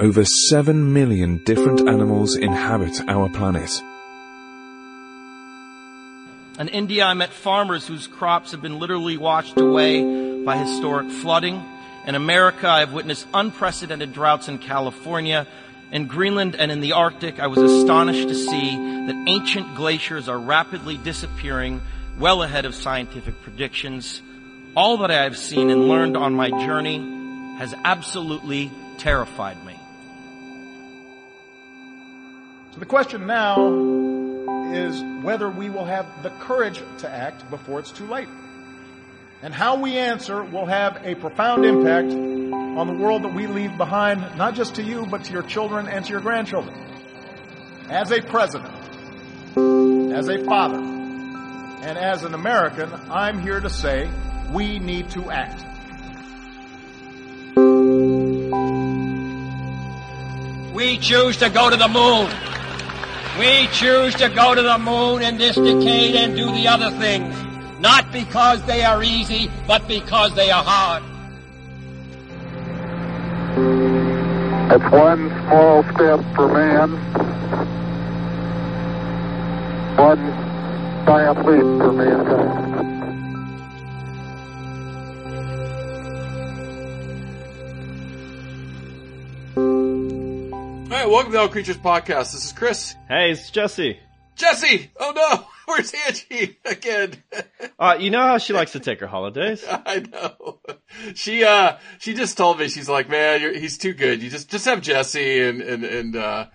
Over 7 million different animals inhabit our planet. In India, I met farmers whose crops have been literally washed away by historic flooding. In America, I've witnessed unprecedented droughts in California. In Greenland and in the Arctic, I was astonished to see that ancient glaciers are rapidly disappearing well ahead of scientific predictions. All that I have seen and learned on my journey has absolutely terrified me. So the question now is whether we will have the courage to act before it's too late. And how we answer will have a profound impact on the world that we leave behind, not just to you, but to your children and to your grandchildren. As a president, as a father, and as an American, I'm here to say we need to act. We choose to go to the moon. We choose to go to the moon in this decade and do the other things. Not because they are easy, but because they are hard. It's one small step for man, one giant leap for mankind. Welcome to All Creatures Podcast. This is Chris. Hey, it's Jesse. Jesse! Oh no! Where's Angie again? Uh, you know how she likes to take her holidays. I know. She uh she just told me she's like, man, you're, he's too good. You just just have Jesse and and and uh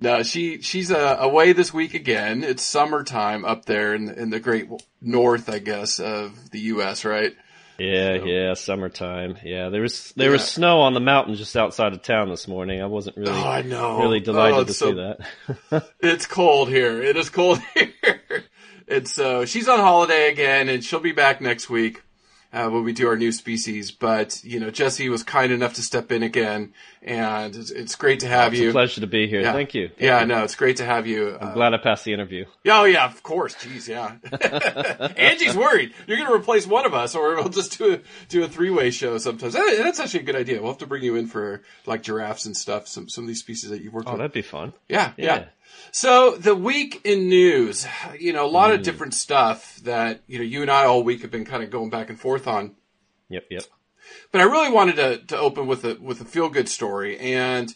no, she she's uh, away this week again. It's summertime up there in in the great north, I guess, of the U.S. Right? Yeah, so. yeah, summertime. Yeah, there was there yeah. was snow on the mountain just outside of town this morning. I wasn't really, oh, I know. really delighted oh, to so, see that. it's cold here. It is cold here, and so she's on holiday again, and she'll be back next week uh, when we do our new species. But you know, Jesse was kind enough to step in again, and it's, it's great to have you. it's you. a pleasure to be here. Yeah. Thank you. Thank yeah, you. no, it's great to have you. I'm uh, glad I passed the interview. Oh yeah, of course. Jeez, yeah. Angie's worried you're going to replace one of us, or we'll just do a do a three way show sometimes. That's actually a good idea. We'll have to bring you in for like giraffes and stuff. Some some of these species that you've worked oh, with. that'd be fun. Yeah, yeah. yeah. So the week in news, you know, a lot Mm. of different stuff that you know you and I all week have been kind of going back and forth on. Yep, yep. But I really wanted to, to open with a with a feel good story, and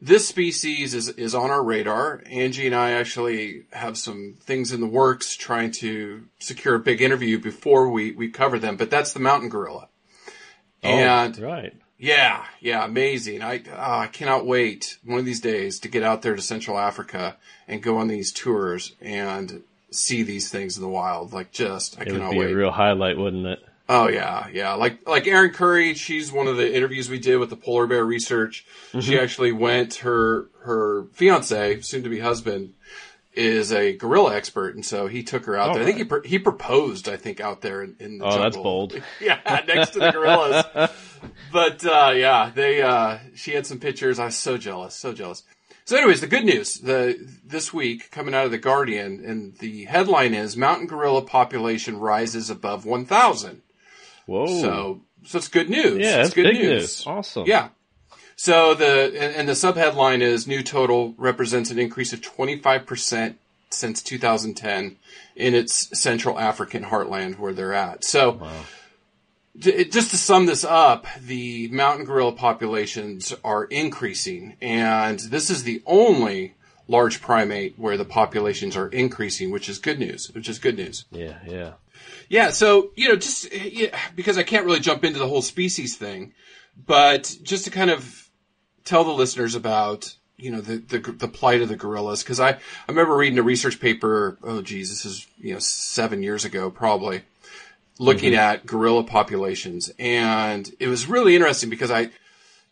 this species is is on our radar. Angie and I actually have some things in the works trying to secure a big interview before we we cover them. But that's the mountain gorilla, and oh, right. Yeah, yeah, amazing. I oh, I cannot wait one of these days to get out there to Central Africa and go on these tours and see these things in the wild. Like just I It cannot would be wait. a real highlight, wouldn't it? Oh yeah, yeah. Like like Erin Curry, she's one of the interviews we did with the polar bear research. She mm-hmm. actually went her her fiance, soon to be husband, is a gorilla expert, and so he took her out Oh, there. I think he pr- he proposed, I think, out there in, in the Oh, jungle. that's bold. yeah, next to the gorillas. but uh, yeah, they uh, she had some pictures. I was so jealous, so jealous. So, anyways, the good news the this week coming out of the Guardian, and the headline is mountain gorilla population rises above one thousand. Whoa. So, so it's good news. yeah, it's good news. news. Awesome. Yeah. So the and, the subheadline is new total represents an increase of twenty five percent since 2010 in its Central African heartland where they're at. So, j- just to sum this up, the mountain gorilla populations are increasing, and this is the only large primate where the populations are increasing, which is good news. Which is good news. Yeah, yeah. Yeah, so you know, just yeah, because I can't really jump into the whole species thing, but just to kind of tell the listeners about you know the the, the plight of the gorillas, because I I remember reading a research paper. Oh, geez, this is you know seven years ago probably, looking mm-hmm. at gorilla populations, and it was really interesting because I,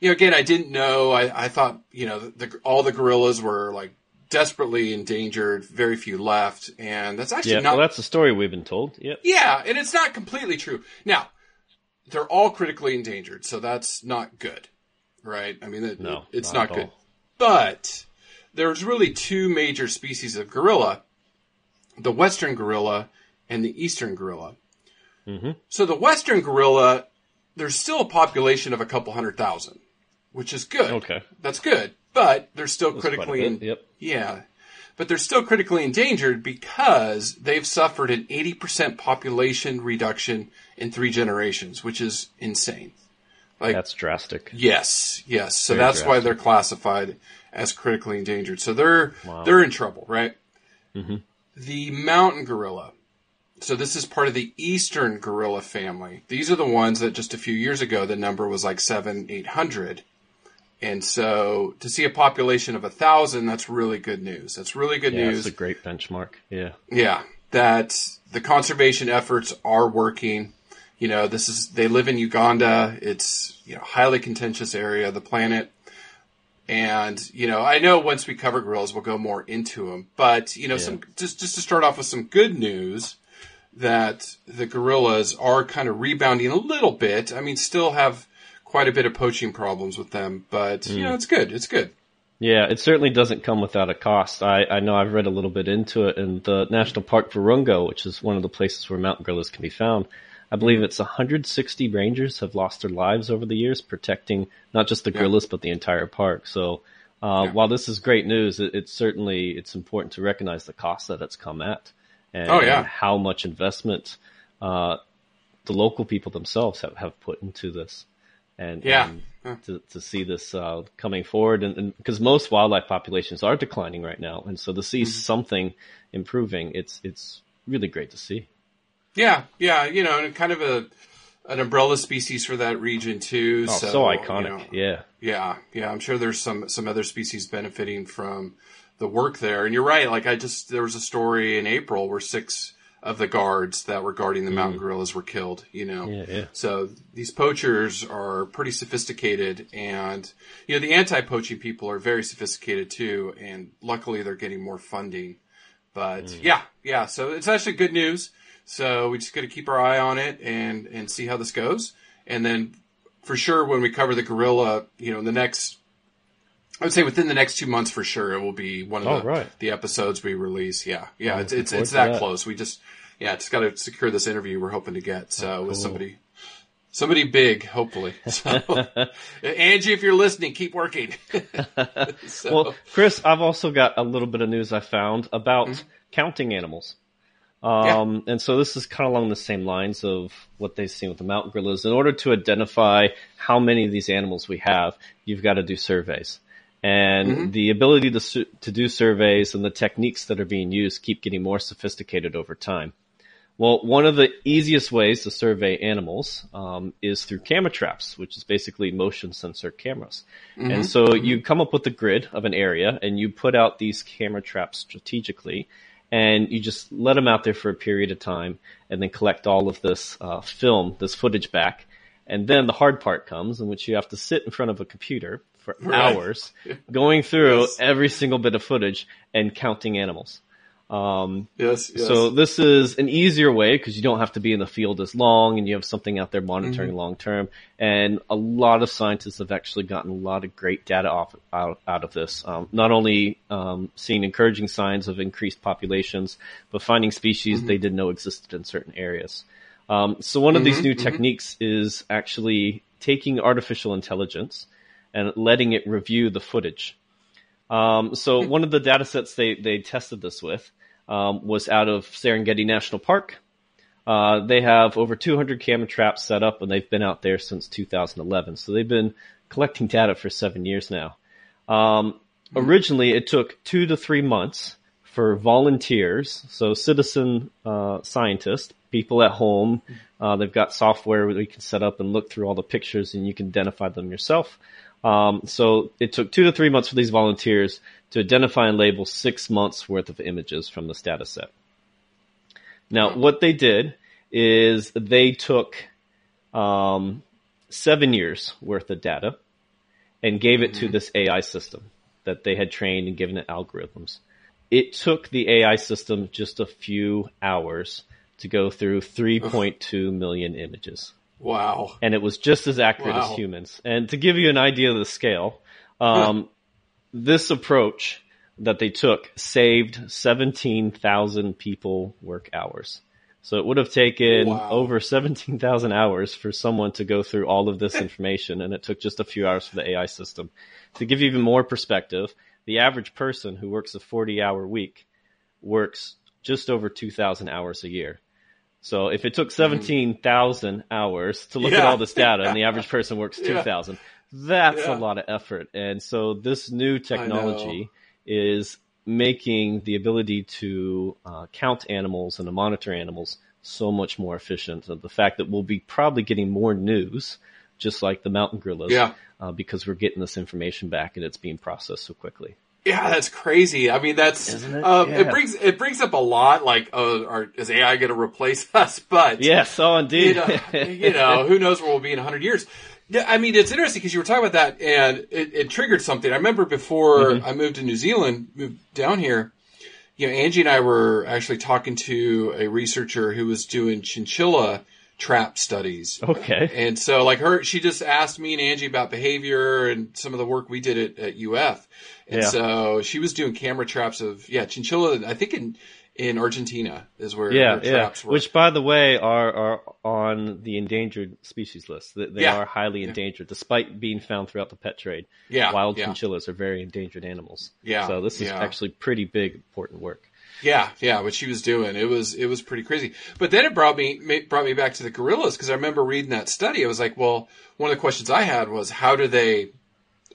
you know, again I didn't know. I I thought you know the, all the gorillas were like desperately endangered, very few left, and that's actually Yeah, not well, that's the story we've been told. Yep. yeah, and it's not completely true. Now, they're all critically endangered, so that's not good, right? I mean, it, No, it's not not, good. all. But there's really two major species of gorilla: the western gorilla and the eastern gorilla. Mhm. So the western gorilla, there's still a population of a couple hundred thousand, which is good. Okay. That's good, but they're still That's critically bit, yep. yeah. But they're still critically endangered because they've suffered an 80% population reduction in three generations, which is insane. Like, That's drastic. yes, yes. So Very that's why they're classified as critically endangered. So they're, Wow. they're in trouble, right? hmm The mountain gorilla. So this is part of the eastern gorilla family. These are the ones that just a few years ago, the number was like seven, eight hundred. And so to see a population of a thousand, that's really good news. That's really good Yeah, news. it's a great benchmark. Yeah. Yeah, that the conservation efforts are working. You know, this is they live in Uganda. It's you know highly contentious area of the planet, and you know I know once we cover gorillas, we'll go more into them. But you know, Yeah. some just just to start off with some good news that the gorillas are kind of rebounding a little bit. I mean, still have quite a bit of poaching problems with them, but you know it's good. It's good. Yeah, it certainly doesn't come without a cost. I, I know I've read a little bit into it, and the National Park Virunga, which is one of the places where mountain gorillas can be found, I believe it's 160 rangers have lost their lives over the years protecting not just the Yeah. gorillas but the entire park. So uh, Yeah. while this is great news, it, it's certainly it's important to recognize the cost that it's come at, and, Oh, yeah. and how much investment uh, the local people themselves have, have put into this. And, Yeah. and to, to see this uh, coming forward, and, because most wildlife populations are declining right now, and so to see Mm-hmm. something improving, it's it's really great to see. Yeah, yeah, you know, and kind of a an umbrella species for that region too. Oh, so, so, you iconic, know, yeah. yeah, yeah. I'm sure there's some some other species benefiting from the work there. And you're right. Like I just there was a story in April where six of the guards that were guarding the mountain gorillas were killed. You know, Mm. Yeah, yeah. so these poachers are pretty sophisticated, and you know the anti-poaching people are very sophisticated too. And luckily, they're getting more funding. But Mm. yeah, yeah. So it's actually good news. So we just got to keep our eye on it and and see how this goes. And then for sure, when we cover the gorilla, you know, in the next. I would say within the next two months for sure it will be one of Oh, the, right. the episodes we release. Yeah, yeah, I'm it's it's, it's that, that. close. We just yeah, just got to secure this interview we're hoping to get. So with cool. somebody somebody big, hopefully. So Angie, if you're listening, keep working. So- Well, Chris, I've also got a little bit of news I found about Mm-hmm. counting animals. Um, and so this is kind of along the same lines of what they've seen with the mountain gorillas. In order to identify how many of these animals we have, you've got to do surveys. And Mm-hmm. the ability to, su- to do surveys and the techniques that are being used keep getting more sophisticated over time. Well, one of the easiest ways to survey animals um, is through camera traps, which is basically motion sensor cameras. And so you come up with a grid of an area and you put out these camera traps strategically and you just let them out there for a period of time and then collect all of this uh, film, this footage back. And then the hard part comes in which you have to sit in front of a computer for Right. hours going through Yes. every single bit of footage and counting animals. Um, yes, yes. so this is an easier way because you don't have to be in the field as long and you have something out there Mm-hmm. monitoring long term. And a lot of scientists have actually gotten a lot of great data off, out, out of this. Um, not only um, seeing encouraging signs of increased populations, but finding species Mm-hmm. they didn't know existed in certain areas. Um, so one of these Mm-hmm, new techniques is actually taking artificial intelligence and letting it review the footage. Um, so one of the data sets they, they tested this with um, was out of Serengeti National Park. Uh, they have over 200 camera traps set up, and they've been out there since 2011. So they've been collecting data for seven years now. Um, originally, it took two to three months for volunteers, so citizen uh, scientists, people at home. Uh, they've got software where you can set up and look through all the pictures, and you can identify them yourself. Um, so it took two to three months for these volunteers to identify and label six months worth of images from this data set. Now, what they did is they took um, seven years worth of data and gave it to this AI system that they had trained and given it algorithms. It took the AI system just a few hours to go through 3.2 million images. Wow. And it was just as accurate Wow. as humans. And to give you an idea of the scale, um, this approach that they took saved 17,000 people work hours. So it would have taken Wow. over 17,000 hours for someone to go through all of this information, and it took just a few hours for the AI system. To give you even more perspective, the average person who works a 40 hour week works just over 2,000 hours a year. So if it took 17,000 hours to look at Mm-hmm. All this data and the average person works Yeah. 2,000, that's Yeah. a lot of effort. And so this new technology is making the ability to uh, count animals and to monitor animals so much more efficient. And the fact that we'll be probably getting more news, just like the mountain gorillas, Yeah. uh, because we're getting this information back and it's being processed so quickly. Yeah, that's crazy. I mean, that's Isn't it? Um, it brings it brings up a lot. Like, oh, are, is AI going to replace us? But Yes, oh you indeed. know, you know, who knows where we'll be in hundred years? Yeah, I mean, it's interesting because you were talking about that, and it, it triggered something. I remember before Mm-hmm. I moved to New Zealand, moved down here. You know, Angie and I were actually talking to a researcher who was doing chinchilla trap studies. okay. And so like her, she just asked me and Angie about behavior and some of the work we did at, at UF. And Yeah. so she was doing camera traps of, yeah, chinchilla, I think in, in Argentina is where Yeah, yeah. were. Which, by the way, are are on the endangered species list. They, they Yeah. are highly endangered, despite being found throughout the pet trade. Yeah, wild yeah. chinchillas are very endangered animals. Yeah, So this is yeah. actually pretty big, important work. Yeah, yeah, what she was doing, it was it was pretty crazy. But then it brought me brought me back to the gorillas because I remember reading that study. I was like, well, one of the questions I had was how do they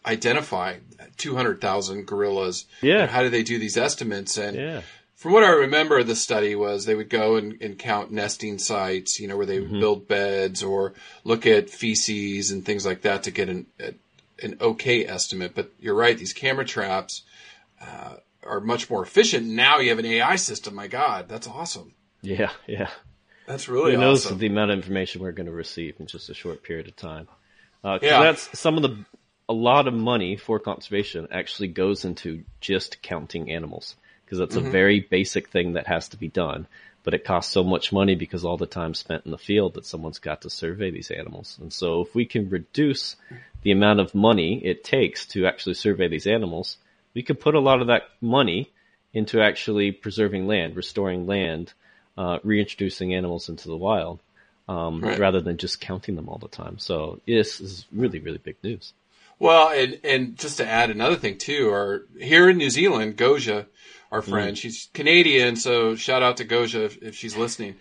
identify two hundred thousand gorillas? Yeah. How do they do these estimates? And Yeah. from what I remember, the study was they would go and, and count nesting sites, you know, where they would build beds or look at feces and things like that to get an an okay estimate. But you're right; these camera traps uh, are much more efficient. Now you have an AI system. My God, that's awesome. Yeah, yeah. That's really Who knows awesome. the amount of information we're going to receive in just a short period of time? Uh, Yeah. that's some of the a lot of money for conservation actually goes into just counting animals because that's Mm-hmm. a very basic thing that has to be done. But it costs so much money because all the time spent in the field that someone's got to survey these animals. And so if we can reduce the amount of money it takes to actually survey these animals, we could put a lot of that money into actually preserving land, restoring land, uh, reintroducing animals into the wild, um, Right. rather than just counting them all the time. So this is really, really big news. Well, and and just to add another thing too, our here in New Zealand, Goja, our Mm. friend, she's Canadian, so shout out to Goja if, if she's listening.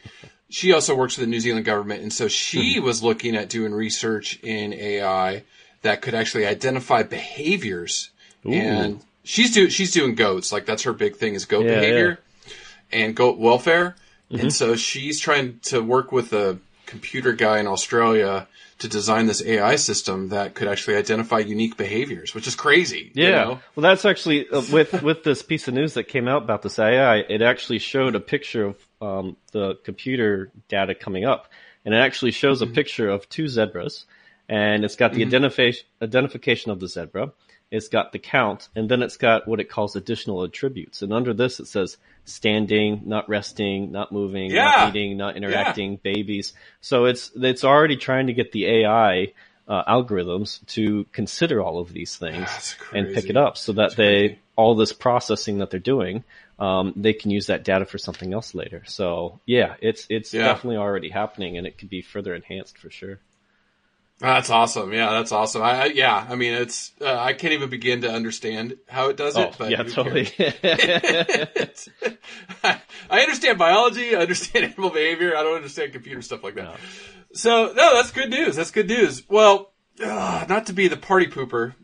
She also works for the New Zealand government, and so she Mm-hmm. was looking at doing research in AI that could actually identify behaviors. And she's do she's doing goats, like that's her big thing is goat Yeah, behavior and goat welfare. Mm-hmm. And so she's trying to work with a computer guy in Australia to design this AI system that could actually identify unique behaviors, which is crazy. you Yeah. know? Well, that's actually uh, with with this piece of news that came out about this AI. It actually showed a picture of um, the computer data coming up, and it actually shows Mm-hmm. a picture of two zebras, and it's got the identification identification of the zebra. It's got the count, and then it's got what it calls additional attributes. And under this, it says standing, not resting, not moving, Yeah. not eating, not interacting, babies. So it's it's already trying to get the AI uh, algorithms to consider all of these things and pick it up, so that That's they crazy. all this processing that they're doing, um, they can use that data for something else later. So yeah, it's it's Yeah. definitely already happening, and it could be further enhanced for sure. That's awesome. Yeah, that's awesome. I, I yeah, I mean, it's uh, I can't even begin to understand how it does it. Oh, but yeah, totally. I, I understand biology. I understand animal behavior. I don't understand computer stuff like that. So no, that's good news. That's good news. Well, uh, not to be the party pooper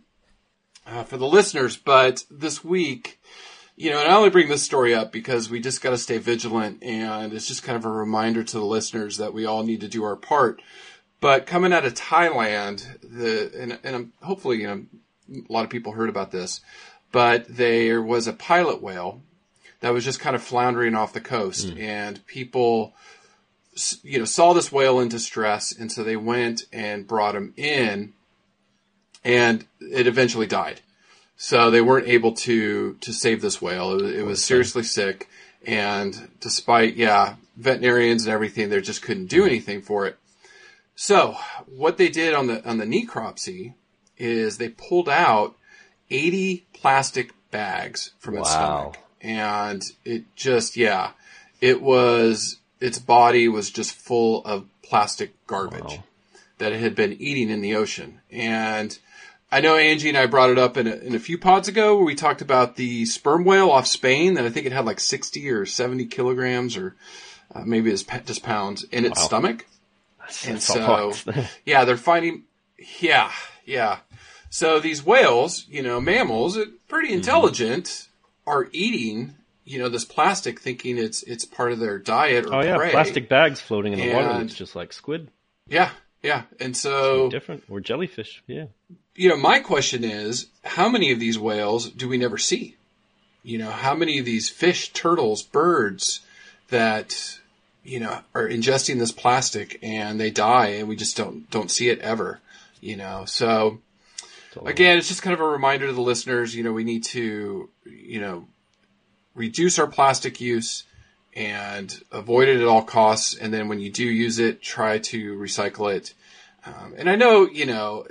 uh, for the listeners, but this week, you know, and I only bring this story up because we just got to stay vigilant, and it's just kind of a reminder to the listeners that we all need to do our part. But coming out of Thailand, the and, and hopefully, you know, a lot of people heard about this, but there was a pilot whale that was just kind of floundering off the coast, mm. and people, you know, saw this whale in distress, and so they went and brought him in, and it eventually died. So they weren't able to to save this whale. It, it was seriously sick, and despite yeah veterinarians and everything, they just couldn't do mm. anything for it. So what they did on the on the necropsy is they pulled out 80 plastic bags from its Wow. stomach, and it just yeah, it was its body was just full of plastic garbage Wow. that it had been eating in the ocean. And I know Angie and I brought it up in a, in a few pods ago where we talked about the sperm whale off Spain that I think it had like 60 or 70 kilograms or uh, maybe it's pa- just pounds in its Wow. stomach. That's, And that's so, yeah, they're finding, yeah, yeah. So these whales, you know, mammals, pretty Mm-hmm. intelligent, are eating, you know, this plastic, thinking it's it's part of their diet or oh yeah, prey. plastic bags floating in the water. And- It's just like squid. Yeah, yeah. And so, Different or jellyfish. Yeah. you know, my question is, how many of these whales do we never see? You know, how many of these fish, turtles, birds that you know are ingesting this plastic and they die and we just don't don't see it ever. You know, so Totally. again, it's just kind of a reminder to the listeners. You know, we need to you know reduce our plastic use and avoid it at all costs. And then when you do use it, try to recycle it. Um, and I know, you know,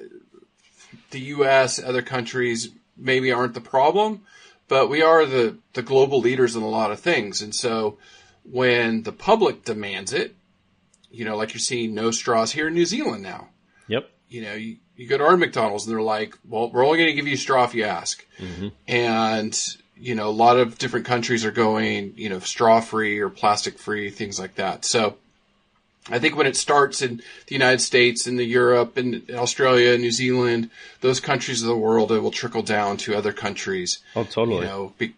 the U.S., other countries maybe aren't the problem, but we are the, the global leaders in a lot of things. And so when the public demands it, you know, like you're seeing no straws here in New Zealand now, Yep. you know, you, you go to our McDonald's and they're like, well, we're only going to give you a straw if you ask. Mm-hmm. And, you know, a lot of different countries are going, you know, straw free or plastic free, things like that. So I think when it starts in the United States and the Europe and Australia, and New Zealand, those countries of the world, it will trickle down to other countries. Oh, totally. You know, be,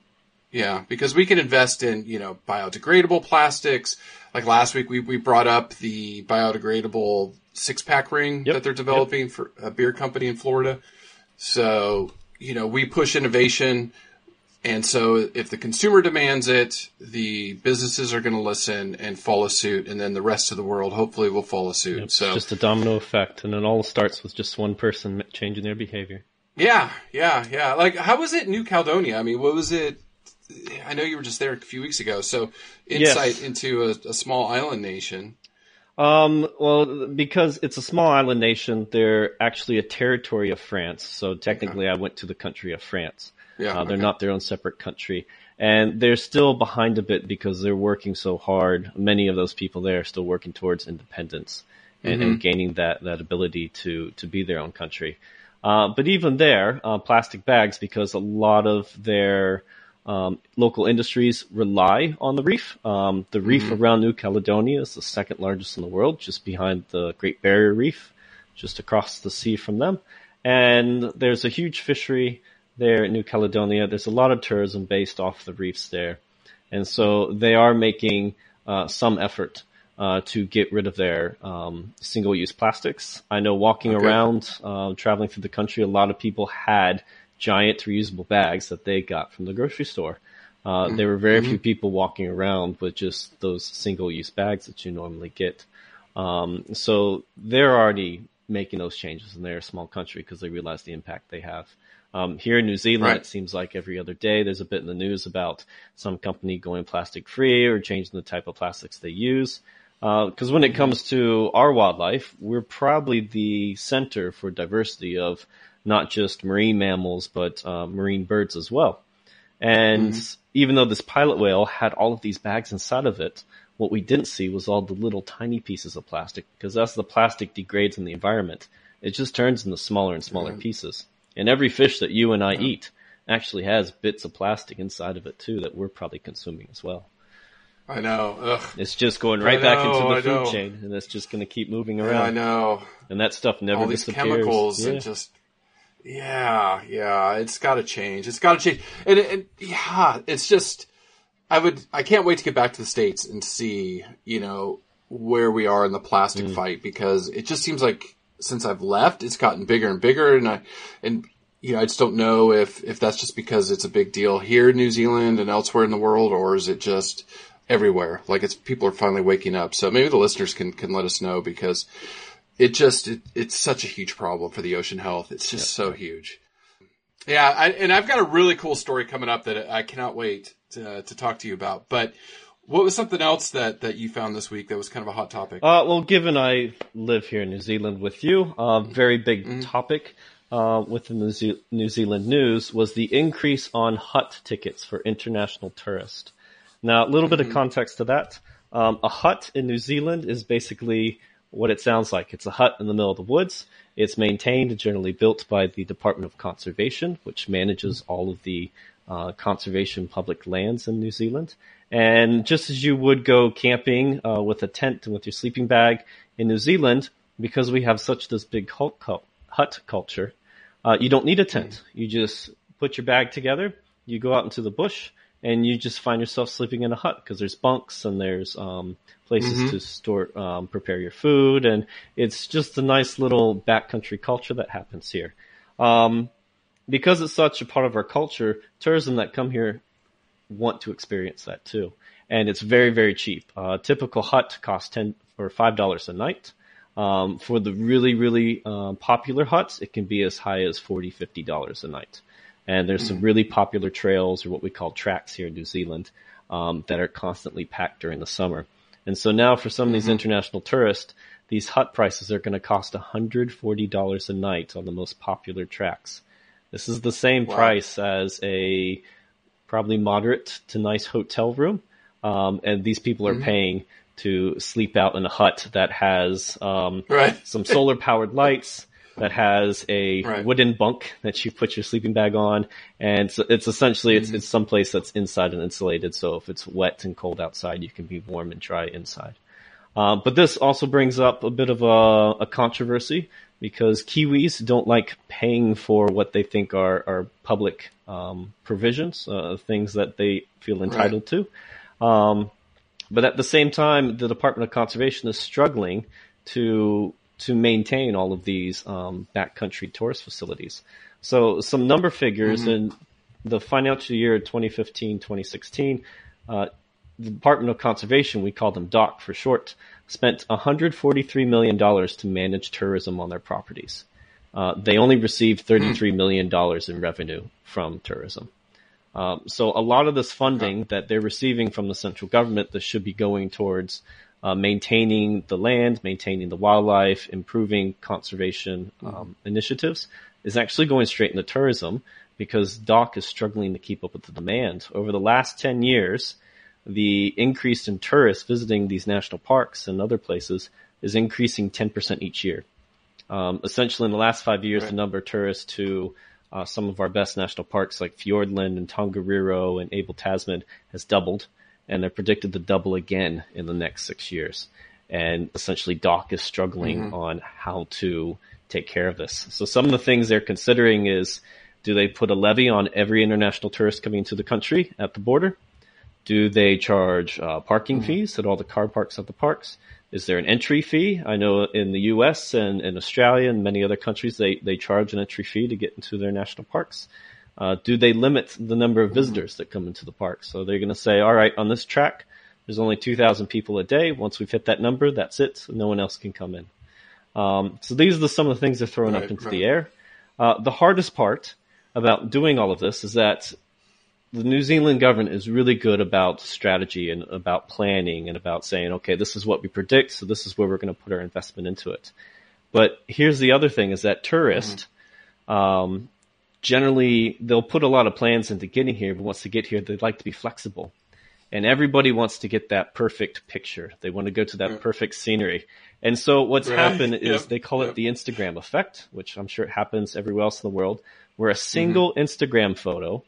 yeah, because we can invest in, you know, biodegradable plastics. Like last week, we, we brought up the biodegradable six pack ring Yep, that they're developing for a beer company in Florida. So, you know, we push innovation. And so if the consumer demands it, the businesses are going to listen and follow suit. And then the rest of the world hopefully will follow suit. It's so just a domino effect, and it all starts with just one person changing their behavior. Yeah, yeah, yeah. Like, how was it New Caledonia? I mean, what was it? I know you were just there a few weeks ago. So, insight Yes. into a, a small island nation. Um, well, because it's a small island nation, they're actually a territory of France. So technically, I went to the country of France. Yeah, Uh, they're okay. not their own separate country. And they're still behind a bit because they're working so hard. Many of those people there are still working towards independence and, and gaining that, that ability to, to be their own country. Uh, but even there, uh, plastic bags, because a lot of their um, local industries rely on the reef. Um, the reef around New Caledonia is the second largest in the world, just behind the Great Barrier Reef, just across the sea from them. And there's a huge fishery there in New Caledonia. There's a lot of tourism based off the reefs there. And so they are making uh, some effort uh, to get rid of their um, single-use plastics. I know walking Okay. around, uh, traveling through the country, a lot of people had giant reusable bags that they got from the grocery store. Uh, there were very few people walking around with just those single-use bags that you normally get. Um, so they're already making those changes, and they're a small country because they realize the impact they have. Um, here in New Zealand, Right. it seems like every other day there's a bit in the news about some company going plastic free or changing the type of plastics they use. Because when it comes to our wildlife, we're probably the center for diversity of not just marine mammals, but uh, marine birds as well. And even though this pilot whale had all of these bags inside of it, what we didn't see was all the little tiny pieces of plastic because as the plastic degrades in the environment, It just turns into smaller and smaller pieces. And every fish that you and I eat actually has bits of plastic inside of it too that we're probably consuming as well. I know. Ugh. It's just going right I back into the I food know. chain, and it's just going to keep moving Yeah, around. I know. And that stuff never All these disappears. chemicals Yeah. and just yeah, yeah. It's got to change. It's got to change. And, and yeah, it's just I would I can't wait to get back to the states and see you know where we are in the plastic Mm. fight because it just seems like since I've left, it's gotten bigger and bigger, and I and you know I just don't know if if that's just because it's a big deal here in New Zealand and elsewhere in the world, or is it just everywhere? Like it's people are finally waking up. So maybe the listeners can can let us know because it just it, it's such a huge problem for the ocean health. It's just so huge. Yeah, I, and I've got a really cool story coming up that I cannot wait to, to talk to you about. But what was something else that, that you found this week that was kind of a hot topic? Uh, well, given I live here in New Zealand with you, a very big topic uh, with the New, Ze- New Zealand news was the increase on hut tickets for international tourists. Now, a little bit of context to that. Um, a hut in New Zealand is basically what it sounds like. It's a hut in the middle of the woods. It's maintained and generally built by the Department of Conservation, which manages all of the uh, conservation public lands in New Zealand. And just as you would go camping uh, with a tent and with your sleeping bag in New Zealand, because we have such this big hut, hut culture, uh, you don't need a tent. You just put your bag together, you go out into the bush, and you just find yourself sleeping in a hut because there's bunks and there's um, places Mhm. to store, um, prepare your food, and it's just a nice little backcountry culture that happens here. Um, because it's such a part of our culture, tourism that come here want to experience that too. And it's very, very cheap. Uh, typical hut costs ten or five dollars a night. Um, for the really, really um, popular huts, it can be as high as forty, fifty dollars a night. And there's some really popular trails or what we call tracks here in New Zealand um, that are constantly packed during the summer. And so now for some of these international tourists, these hut prices are going to cost $140 a night on the most popular tracks. This is the same Wow. price as a probably moderate to nice hotel room. Um, and these people are Mhm. paying to sleep out in a hut that has um, Right. some solar powered lights, that has a Right. wooden bunk that you put your sleeping bag on, and so it's essentially Mm-hmm. it's it's someplace that's inside and insulated. So if it's wet and cold outside, you can be warm and dry inside. Um, but this also brings up a bit of a, a controversy because Kiwis don't like paying for what they think are, are public um, provisions, uh, things that they feel entitled to. Um, but at the same time, the Department of Conservation is struggling to to maintain all of these um, backcountry tourist facilities. So some number figures Mhm. in the financial year 2015-2016, uh, the Department of Conservation, we call them DOC for short, spent 143 million dollars to manage tourism on their properties. Uh, they only received 33 million dollars in revenue from tourism. Um, so a lot of this funding that they're receiving from the central government that should be going towards uh, maintaining the land, maintaining the wildlife, improving conservation um, initiatives is actually going straight into tourism because DOC is struggling to keep up with the demand. Over the last 10 years, the increase in tourists visiting these national parks and other places is increasing 10% each year. Um, essentially, in the last five years, Right. the number of tourists to uh, some of our best national parks like Fiordland and Tongariro and Abel Tasman has doubled, and they're predicted to double again in the next six years. And essentially, DOC is struggling Mhm. on how to take care of this. So some of the things they're considering is, do they put a levy on every international tourist coming into the country at the border? Do they charge uh, parking fees at all the car parks at the parks? Is there an entry fee? I know in the U.S. and in Australia and many other countries, they, they charge an entry fee to get into their national parks. Uh, do they limit the number of visitors that come into the park? So they're going to say, all right, on this track, there's only 2,000 people a day. Once we've hit that number, that's it. No one else can come in. Um, so these are the, some of the things they're throwing up into right. the air. Uh, the hardest part about doing all of this is that the New Zealand government is really good about strategy and about planning and about saying, okay, this is what we predict, so this is where we're going to put our investment into it. But here's the other thing is that tourists, um, generally, they'll put a lot of plans into getting here, but once they get here, they'd like to be flexible. and everybody wants to get that perfect picture. They want to go to that perfect scenery. And so what's Right. happened is Yep. they call it Yep. the Instagram effect, which I'm sure it happens everywhere else in the world, where Mm-hmm. a single Instagram photo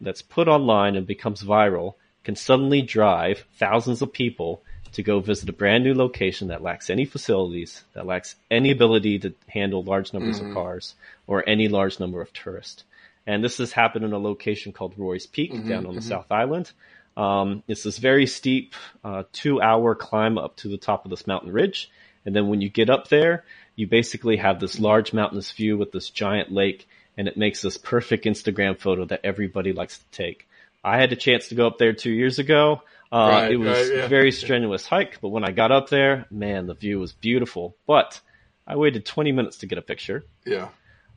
that's put online and becomes viral can suddenly drive thousands of people to go visit a brand new location that lacks any facilities, that lacks any ability to handle large numbers of cars or any large number of tourists. And this has happened in a location called Roy's Peak down on the South Island. Um, it's this very steep uh, two hour climb up to the top of this mountain ridge. And then when you get up there, you basically have this large mountainous view with this giant lake and it makes this perfect Instagram photo that everybody likes to take. I had a chance to go up there two years ago. Uh, Right, it was right, yeah. a very strenuous hike, but when I got up there, man, the view was beautiful. But I waited 20 minutes to get a picture Yeah.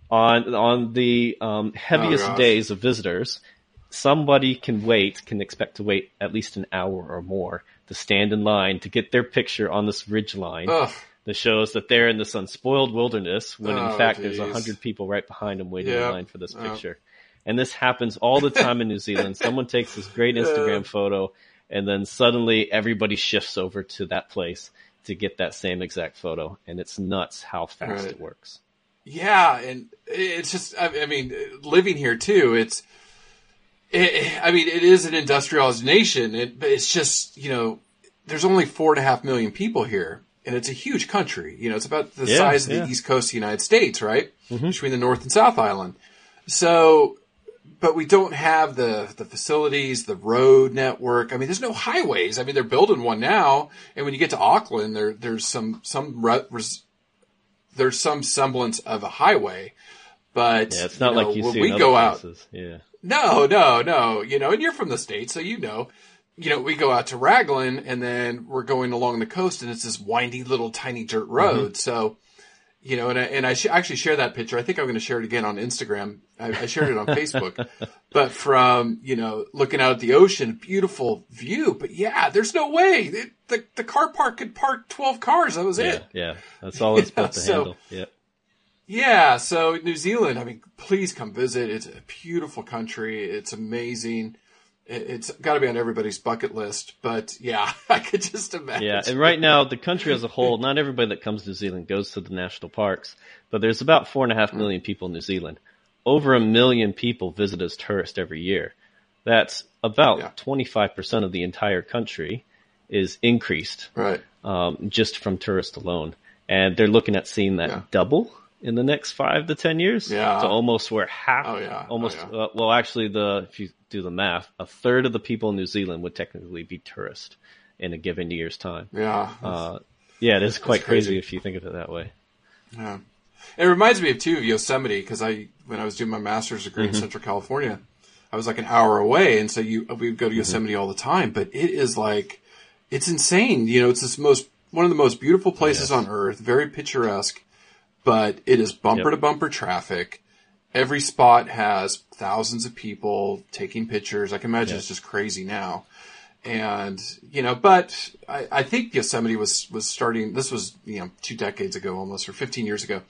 on on the um, heaviest Oh, days of visitors, somebody can wait, can expect to wait at least an hour or more to stand in line to get their picture on this ridge line Ugh. that shows that they're in this unspoiled wilderness when Oh, in fact there's a hundred people right behind them waiting Yep. in line for this Yep. picture. And this happens all the time in New Zealand. Someone takes this great Instagram photo and then suddenly everybody shifts over to that place to get that same exact photo. And it's nuts how fast Right. it works. Yeah, and it's just, I I mean, living here too, it's, it, I mean, it is an industrialized nation, it, but it's just, you know, there's only four and a half million people here, and it's a huge country. You know, it's about the Yeah, size of yeah. the east coast of the United States, right? Mm-hmm. Between the North and South Island. So, but we don't have the, the facilities, the road network. I mean, there's no highways. I mean, they're building one now, and when you get to Auckland, there, there's some, some re- res, there's some semblance of a highway, but Yeah, it's not you know, like you when see we go other out. Yeah. No, no, no. You know, and you're from the states, so you know. You know, we go out to Raglan, and then we're going along the coast, and it's this windy little tiny dirt mm-hmm. road. So, you know, and I, and I sh- actually share that picture. I think I'm going to share it again on Instagram. I, I shared it on Facebook, but from you know looking out at the ocean, beautiful view. But yeah, there's no way It- the the car park could park 12 cars. That was Yeah, it. yeah. That's all it's Yeah, built to so- handle. Yeah. Yeah, so New Zealand, I mean, please come visit. It's a beautiful country. It's amazing. It- It's got to be on everybody's bucket list. But yeah, I could just imagine. Yeah, and right now the country as a whole, not everybody that comes to New Zealand goes to the national parks, but there's about four and a half million people in New Zealand. Over a million people visit as tourists every year. That's about Yeah. 25% of the entire country is increased Right. um, just from tourists alone. And they're looking at seeing that Yeah. double in the next five to 10 years. Yeah. So almost where half, Oh, yeah. Oh, almost, yeah. Uh, well, actually the, if you do the math, a third of the people in New Zealand would technically be tourists in a given year's time. Yeah. Uh, yeah, it is quite crazy. crazy. if you think of it that way. yeah. It reminds me of too of Yosemite because I when I was doing my master's degree Mm-hmm. in Central California, I was like an hour away, and so you we would go Mm-hmm. to Yosemite all the time. But it is like it's insane. You know, it's this most one of the most beautiful places on earth, very picturesque, but it is bumper to bumper traffic. Every spot has thousands of people taking pictures. I can imagine it's just crazy now. And, you know, but I, I think Yosemite was, was starting, this was, you know, two decades ago almost, or 15 years ago.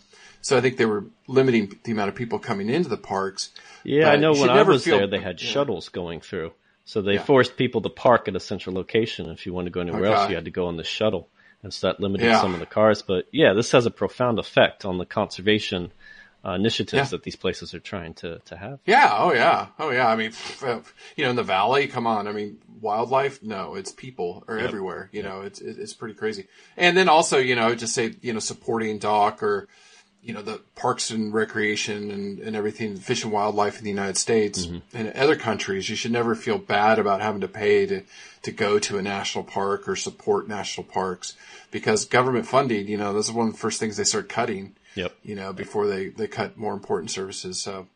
So I think they were limiting the amount of people coming into the parks. Yeah, I know when I was feel- there, they had yeah. shuttles going through. So they Yeah. forced people to park at a central location. If you want to go anywhere Okay. else, you had to go on the shuttle. And so that limited Yeah. some of the cars. But yeah, this has a profound effect on the conservation uh, initiatives Yeah. that these places are trying to, to have. Yeah. Oh yeah. Oh yeah. I mean, you know, in the valley, come on. I mean, wildlife? No, it's people are everywhere. You know, it's, it's pretty crazy. And then also, you know, just say, you know, supporting Doc or, you know, the parks and recreation and, and everything, fish and wildlife in the United States mm-hmm. and other countries. You should never feel bad about having to pay to, to go to a national park or support national parks because government funding, you know, this is one of the first things they start cutting Yep. you know, before they, they cut more important services. So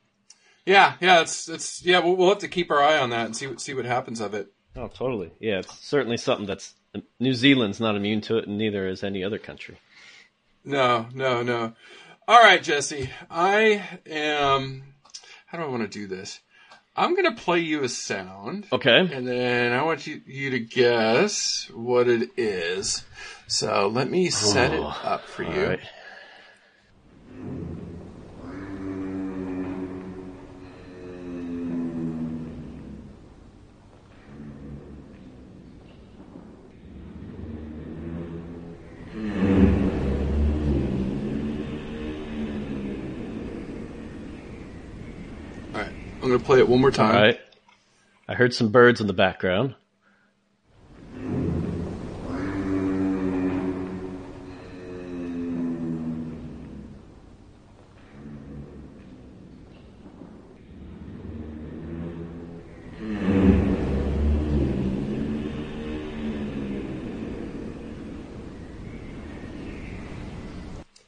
yeah, yeah, it's, it's, yeah, we'll, we'll have to keep our eye on that and see what, see what happens of it. Oh, totally. Yeah, it's certainly something that's New Zealand's not immune to it, and neither is any other country. No, no, no. All right, Jesse, I am, how do I want to do this? I'm going to play you a sound. Okay. And then I want you, you to guess what it is. So let me set it up for you. right. I'm going to play it one more time. All right. I heard some birds in the background.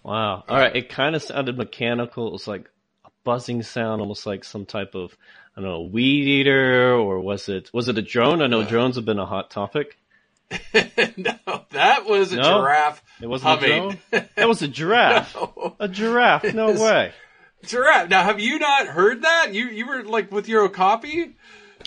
Wow. All right. It kind of sounded mechanical. It was like buzzing sound, almost like some type of, I don't know, weed eater, or was it, was it a drone? I know drones have been a hot topic. no, that was a No? giraffe. It wasn't humming. a drone? That was a giraffe. No. A giraffe. No It's- way. Giraffe. Now, have you not heard that? You you were like with your Okapi?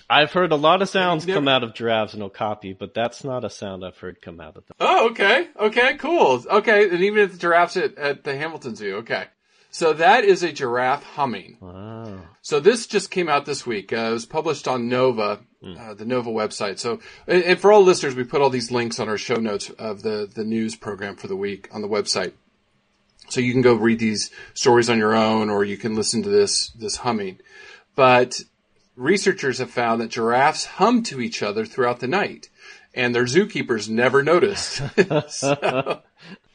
I've heard a lot of sounds Never- come out of giraffes and okapi, but that's not a sound I've heard come out of them. Oh, okay. Okay, cool. Okay, and even if the giraffes at, at the Hamilton Zoo, okay. So that is a giraffe humming. Wow. So this just came out this week. Uh, it was published on Nova, uh, the Nova website. So, and, and for all listeners, we put all these links on our show notes of the, the news program for the week on the website. So you can go read these stories on your own or you can listen to this, this humming. But researchers have found that giraffes hum to each other throughout the night and their zookeepers never noticed. so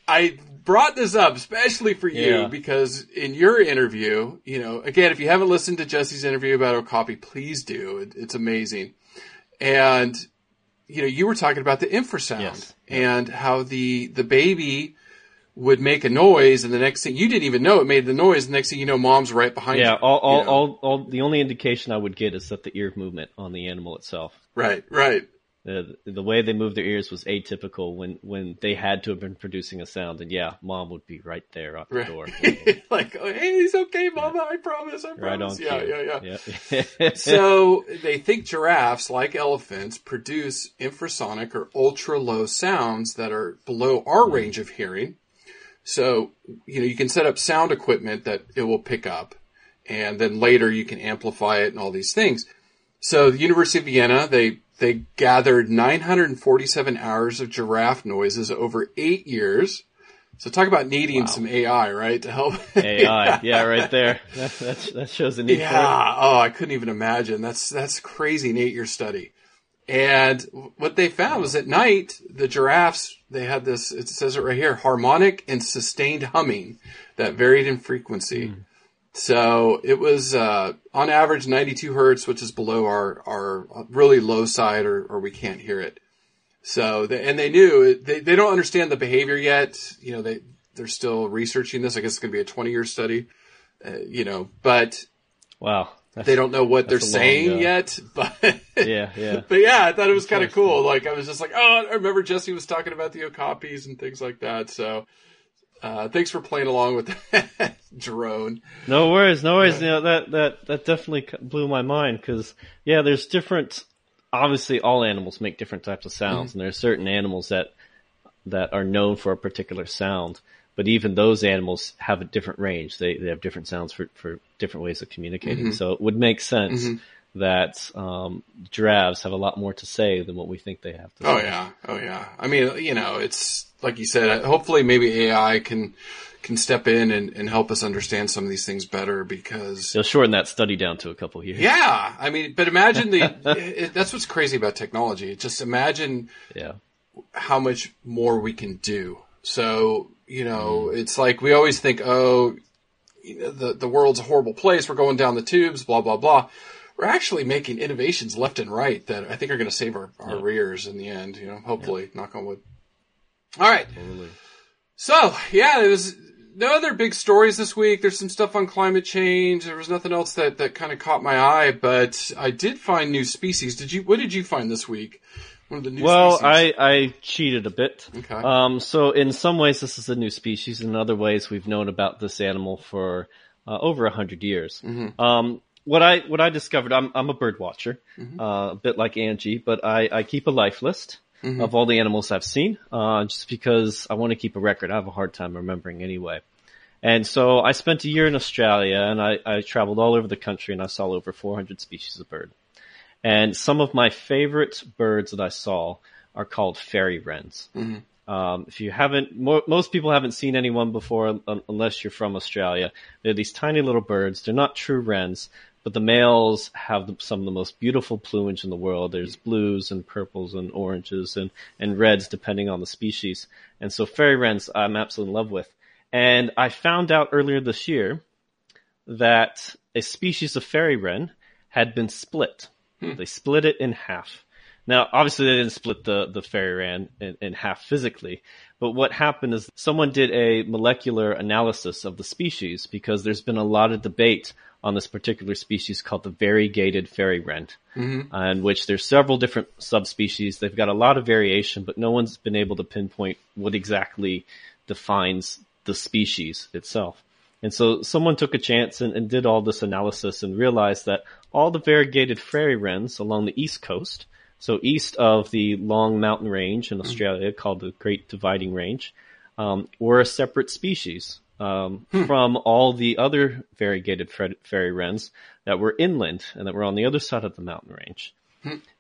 I brought this up especially for you Yeah. because in your interview, you know, again, if you haven't listened to Jesse's interview about Okapi, please do. It, it's amazing. And, you know, you were talking about the infrasound Yes. and how the, the baby would make a noise and the next thing you didn't even know it made the noise. The next thing you know, mom's right behind Yeah, you. all, all, you know? all, all, the only indication I would get is that the ear movement on the animal itself. Right, right. The, the way they moved their ears was atypical when, when they had to have been producing a sound. And yeah, mom would be right there at the Right. door. like, oh, hey, he's okay, mama. I promise. I right promise. on yeah, cue. yeah, yeah. yeah. so they think giraffes, like elephants, produce infrasonic or ultra low sounds that are below our hmm. range of hearing. So, you know, you can set up sound equipment that it will pick up and then later you can amplify it and all these things. So the University of Vienna, they, they gathered 947 hours of giraffe noises over eight years. So talk about needing some AI, right? To help. AI. Yeah, right there. That, that, that shows the need. Yeah. Oh, I couldn't even imagine. That's that's crazy. An eight-year study, and what they found was at night the giraffes they had this. It says it right here: harmonic and sustained humming that varied in frequency. Hmm. So it was uh, on average 92 hertz, which is below our our really low side, or or we can't hear it. So they, and they knew they they don't understand the behavior yet. You know they they're still researching this. I guess it's going to be a 20 year study. Uh, you know, but Wow. They don't know what they're long saying go. yet, but Yeah, yeah. but yeah, I thought it was kind of cool. Like I was just like, oh, I remember Jesse was talking about the Okapis and things like that. So uh, thanks for playing along with that drone. No worries, no worries. You know, that, that, that definitely blew my mind because, yeah, there's different, obviously all animals make different types of sounds mm-hmm. and there are certain animals that, that are known for a particular sound. But even those animals have a different range. They, they have different sounds for, for different ways of communicating. Mm-hmm. So it would make sense mm-hmm. That, um, giraffes have a lot more to say than what we think they have to say. Oh yeah, oh yeah. I mean, you know, it's like you said. Hopefully, maybe AI can can step in and, and help us understand some of these things better because They'll shorten that study down to a couple years. yeah, I mean, but imagine the it, that's what's crazy about technology. Just imagine Yeah. how much more we can do. So, you know, it's like we always think, oh, the, the world's a horrible place. We're going down the tubes, blah, blah, blah. We're actually making innovations left and right that I think are going to save our, our rears in the end, you know, hopefully, knock on wood. All right. So, yeah, there was no other big stories this week. There's some stuff on climate change. There was nothing else that, that kind of caught my eye, but I did find new species. Did you, what did you find this week? One of the new Well, species. I, I cheated a bit. Okay. Um, so in some ways this is a new species. In other ways we've known about this animal for uh, over a hundred years. Mm-hmm. Um, what I what I discovered, I'm I'm a bird watcher, Mm-hmm. uh, a bit like Angie, but I, I keep a life list Mm-hmm. of all the animals I've seen, uh, just because I want to keep a record. I have a hard time remembering anyway. And so I spent a year in Australia and I, I traveled all over the country and I saw over 400 species of bird. And some of my favorite birds that I saw are called fairy wrens. Um, if you haven't, mo- most people haven't seen anyone before un- unless you're from Australia. They're these tiny little birds. They're not true wrens, but the males have the, some of the most beautiful plumage in the world. There's blues and purples and oranges and, and reds depending on the species. And so fairy wrens I'm absolutely in love with. And I found out earlier this year that a species of fairy wren had been split. Hmm. They split it in half. Now, obviously they didn't split the, the fairy wren in, in half physically, but what happened is someone did a molecular analysis of the species because there's been a lot of debate on this particular species called the variegated fairy wren, Mhm. uh, in which there's several different subspecies. They've got a lot of variation, but no one's been able to pinpoint what exactly defines the species itself. And so someone took a chance and, and did all this analysis and realized that all the variegated fairy wrens along the east coast, so east of the long mountain range in Australia called the Great Dividing Range, um, were a separate species um, from all the other variegated fairy wrens that were inland and that were on the other side of the mountain range.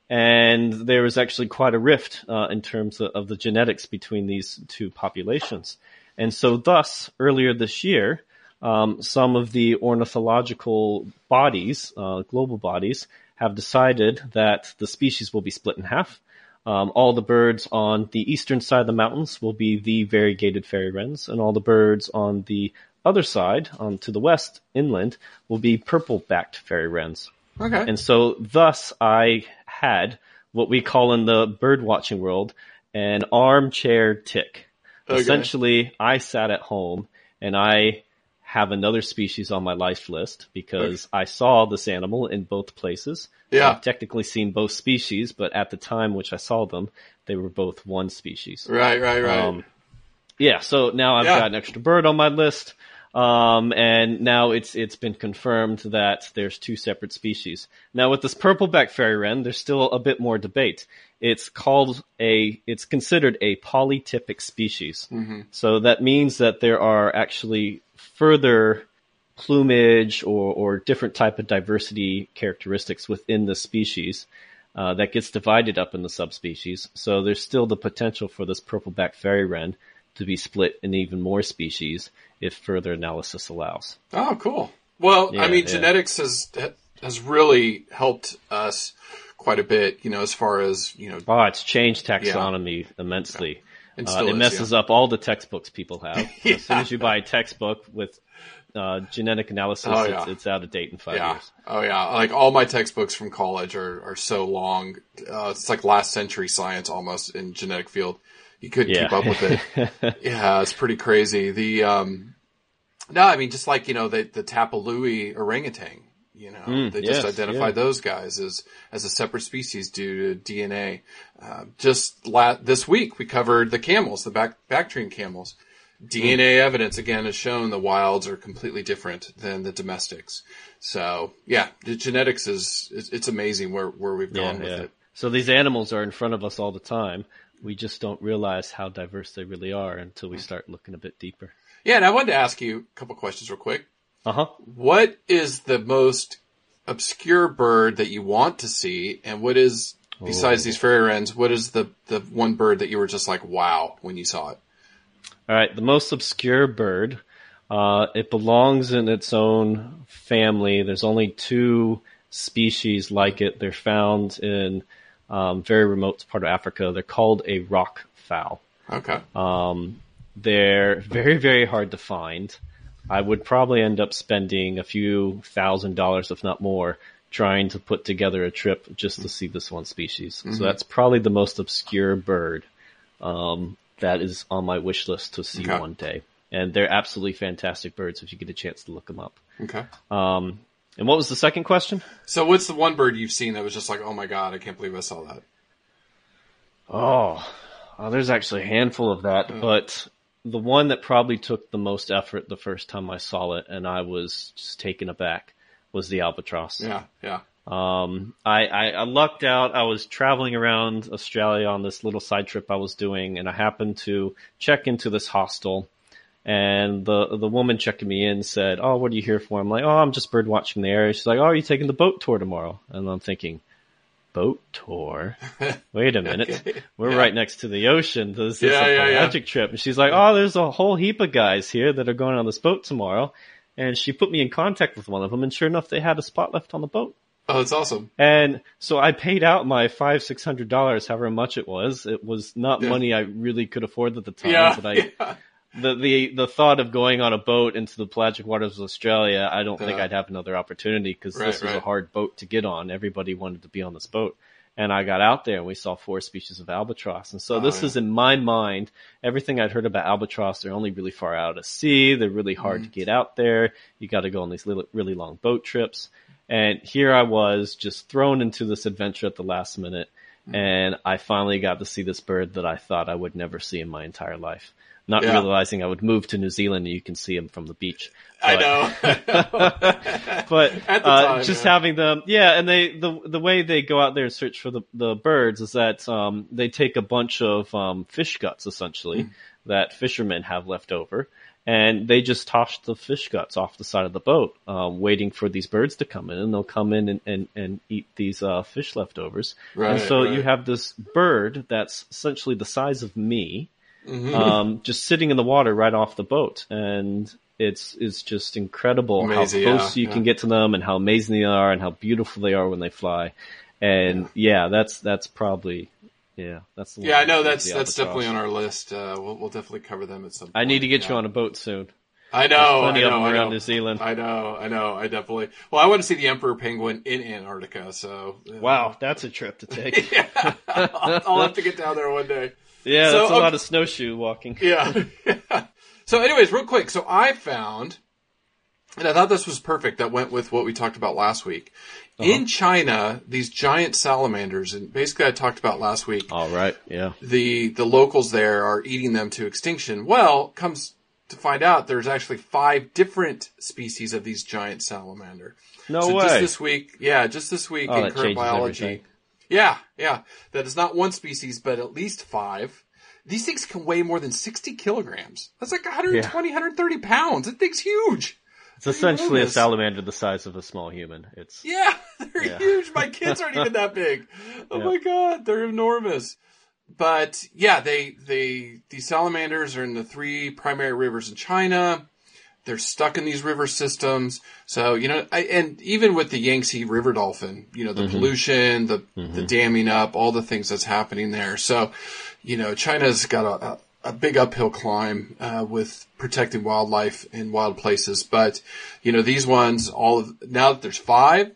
And there was actually quite a rift uh, in terms of, of the genetics between these two populations. And so thus, earlier this year, um, some of the ornithological bodies, uh, global bodies, have decided that the species will be split in half. Um, all the birds on the eastern side of the mountains will be the variegated fairy wrens, and all the birds on the other side, um, to the west, inland, will be purple-backed fairy wrens. Okay. And so thus I had what we call in the bird watching world an armchair tick. Okay. Essentially, I sat at home and I have another species on my life list because I saw this animal in both places. Yeah. I've technically seen both species, but at the time which I saw them, they were both one species. Right, right, right. Um, yeah, so now I've Yeah. got an extra bird on my list. Um, and now it's it's been confirmed that there's two separate species. Now with this purpleback fairy wren, there's still a bit more debate. It's called a it's considered a polytypic species. Mhm. So that means that there are actually further plumage or, or different type of diversity characteristics within the species uh, that gets divided up in the subspecies. So there's still the potential for this purpleback fairy wren to be split in even more species if further analysis allows. Oh, cool. Well, I mean, yeah. genetics has has really helped us quite a bit. You know, as far as you know, Oh, it's changed taxonomy immensely. And Uh, it is, messes yeah. up all the textbooks people have. As soon as you buy a textbook with uh, genetic analysis, Oh, it's, yeah. it's out of date in five yeah, years. oh yeah, like all my textbooks from college are are so long. Uh, it's like last century science almost in genetic field. You couldn't Yeah. keep up with it. yeah, it's pretty crazy. The um, no, I mean, just like you know, the the Tapanuli orangutan. You know, Mm, they just yes, identified yeah. those guys as as a separate species due to DNA. Uh, just la- this week, we covered the camels, the back Bactrian camels. DNA evidence again has shown the wilds are completely different than the domestics. So yeah, the genetics is, is it's amazing where where we've gone with it. So these animals are in front of us all the time. We just don't realize how diverse they really are until we start looking a bit deeper. Yeah, and I wanted to ask you a couple questions real quick. Uh huh. What is the most obscure bird that you want to see, and what is besides Oh. these fairy wrens? What is the the one bird that you were just like wow when you saw it? All right, the most obscure bird. Uh, it belongs in its own family. There's only two species like it. They're found in um, very remote part of Africa. They're called a rock fowl. Okay. Um, they're very, very hard to find. I would probably end up spending a few thousand dollars, if not more, trying to put together a trip just to see this one species. Mhm. So that's probably the most obscure bird um, that is on my wish list to see Okay. one day. And they're absolutely fantastic birds if you get a chance to look them up. Okay. Um, and what was the second question? So what's the one bird you've seen that was just like, oh my god, I can't believe I saw that? Oh, oh, there's actually a handful of that, but the one that probably took the most effort the first time I saw it, and I was just taken aback, was the albatross. Yeah, yeah. Um, I, I, I lucked out. I was traveling around Australia on this little side trip I was doing, and I happened to check into this hostel. And the the woman checking me in said, "Oh, what are you here for?" I'm like, "Oh, I'm just bird watching the area." She's like, "Oh, are you taking the boat tour tomorrow?" And I'm thinking, "Boat tour? Wait a minute, we're Yeah. right next to the ocean. This is Yeah, a yeah, magic trip." And she's like, "Oh, there's a whole heap of guys here that are going on this boat tomorrow." and she put me in contact with one of them, and sure enough, they had a spot left on the boat. Oh, that's awesome. And so I paid out my five, six hundred dollars, however much it was. It was not Yeah. money I really could afford at the time, Yeah, but I, yeah. The, the, the thought of going on a boat into the pelagic waters of Australia, I don't think I'd have another opportunity because Right, this was a hard boat to get on. Everybody wanted to be on this boat. And I got out there and we saw four species of albatross. And so Oh, this yeah. is in my mind, everything I'd heard about albatross, they're only really far out at sea. They're really hard Mm-hmm. to get out there. You got to go on these really, really long boat trips. And here I was just thrown into this adventure at the last minute. Mm-hmm. And I finally got to see this bird that I thought I would never see in my entire life. Not Yeah. realizing I would move to New Zealand and you can see them from the beach. I know. but At the uh, just yeah. having them, yeah, and they the the way they go out there and search for the the birds is that um, they take a bunch of um, fish guts essentially Hmm. that fishermen have left over, and they just toss the fish guts off the side of the boat, um, waiting for these birds to come in, and they'll come in and and, and eat these uh, fish leftovers, Right, and Right, so you have this bird that's essentially the size of me Mhm. um, just sitting in the water right off the boat, and it's it's just incredible Amazing, how close yeah, you yeah. can get to them, and how amazing they are, and how beautiful they are when they fly. And yeah, that's that's probably yeah, that's the yeah, I know that's that's definitely on our list. Uh, we'll, we'll definitely cover them at some. I need to get yeah. you on a boat soon. I know. There's plenty I of know, them I around know. New Zealand. I know. I know. I definitely. Well, I want to see the emperor penguin in Antarctica. So uh, Wow, that's a trip to take. yeah, I'll, I'll have to get down there one day. Yeah, So, that's a lot of snowshoe walking. Yeah. so, anyways, real quick. So, I found, and I thought this was perfect. That went with what we talked about last week. Uh-huh. In China, these giant salamanders, and basically, I talked about last week. All right, yeah. the the locals there are eating them to extinction. Well, comes to find out there's actually five different species of these giant salamander. No so way. Just this week, yeah, just this week Oh, in current biology. everything. Yeah, yeah, that is not one species, but at least five. These things can weigh more than 60 kilograms. That's like 120, 130 pounds. That thing's huge. It's essentially a salamander the size of a small human. It's Yeah, they're Yeah. huge. My kids aren't even that big. Oh Yeah. my god, they're enormous. But yeah, they they these salamanders are in the three primary rivers in China. They're stuck in these river systems. So, you know, I, and even with the Yangtze River dolphin, you know, the pollution, the, the damming up, all the things that's happening there. So, you know, China's got a, a, a big uphill climb, uh, with protecting wildlife in wild places. But, you know, these ones, all of, now that there's five,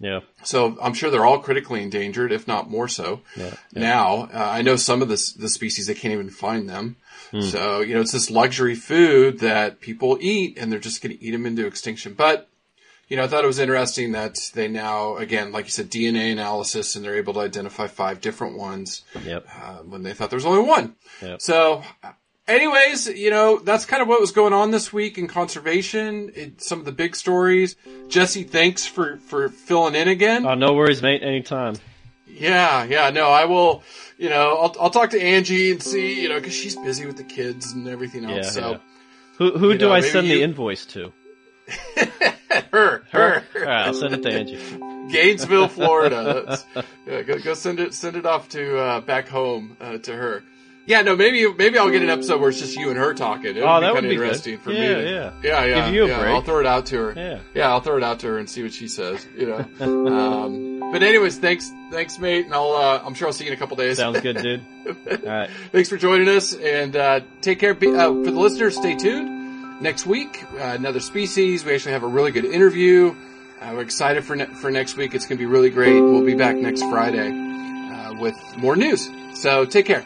yeah. so I'm sure they're all critically endangered, if not more so. Yeah, Now, uh, I know some of the, the species, they can't even find them. Hmm. So, you know, it's this luxury food that people eat and they're just going to eat them into extinction. But, you know, I thought it was interesting that they now, again, like you said, DNA analysis and they're able to identify five different ones Yep. uh, when they thought there was only one. Yep. So, anyways, you know, that's kind of what was going on this week in conservation. It, some of the big stories. Jesse, thanks for, for filling in again. Oh, no worries, mate. Anytime. Yeah, yeah, no, I will, you know, I'll, I'll talk to Angie and see, you know, cause she's busy with the kids and everything else. Yeah, so yeah. Who who do know, I send you- the invoice to? her, her, right, I'll send it to Angie. Gainesville, Florida. Yeah, go, go send it, send it off to, uh, back home, uh, to her. Yeah, no, maybe, maybe I'll get an episode where it's just you and her talking. It Oh, would that be would be good. interesting for Yeah, me. to- yeah. yeah, yeah. Give you a yeah, break. I'll throw it out to her. Yeah. Yeah, I'll throw it out to her and see what she says, you know. um, but anyways, thanks, thanks mate. And I'll, uh, I'm sure I'll see you in a couple days. Sounds good, dude. All right. Thanks for joining us and uh, take care. Be, uh, for the listeners, stay tuned. Next week, uh, another species. We actually have a really good interview. Uh, we're excited for ne- for next week. It's going to be really great. We'll be back next Friday uh, with more news. So take care.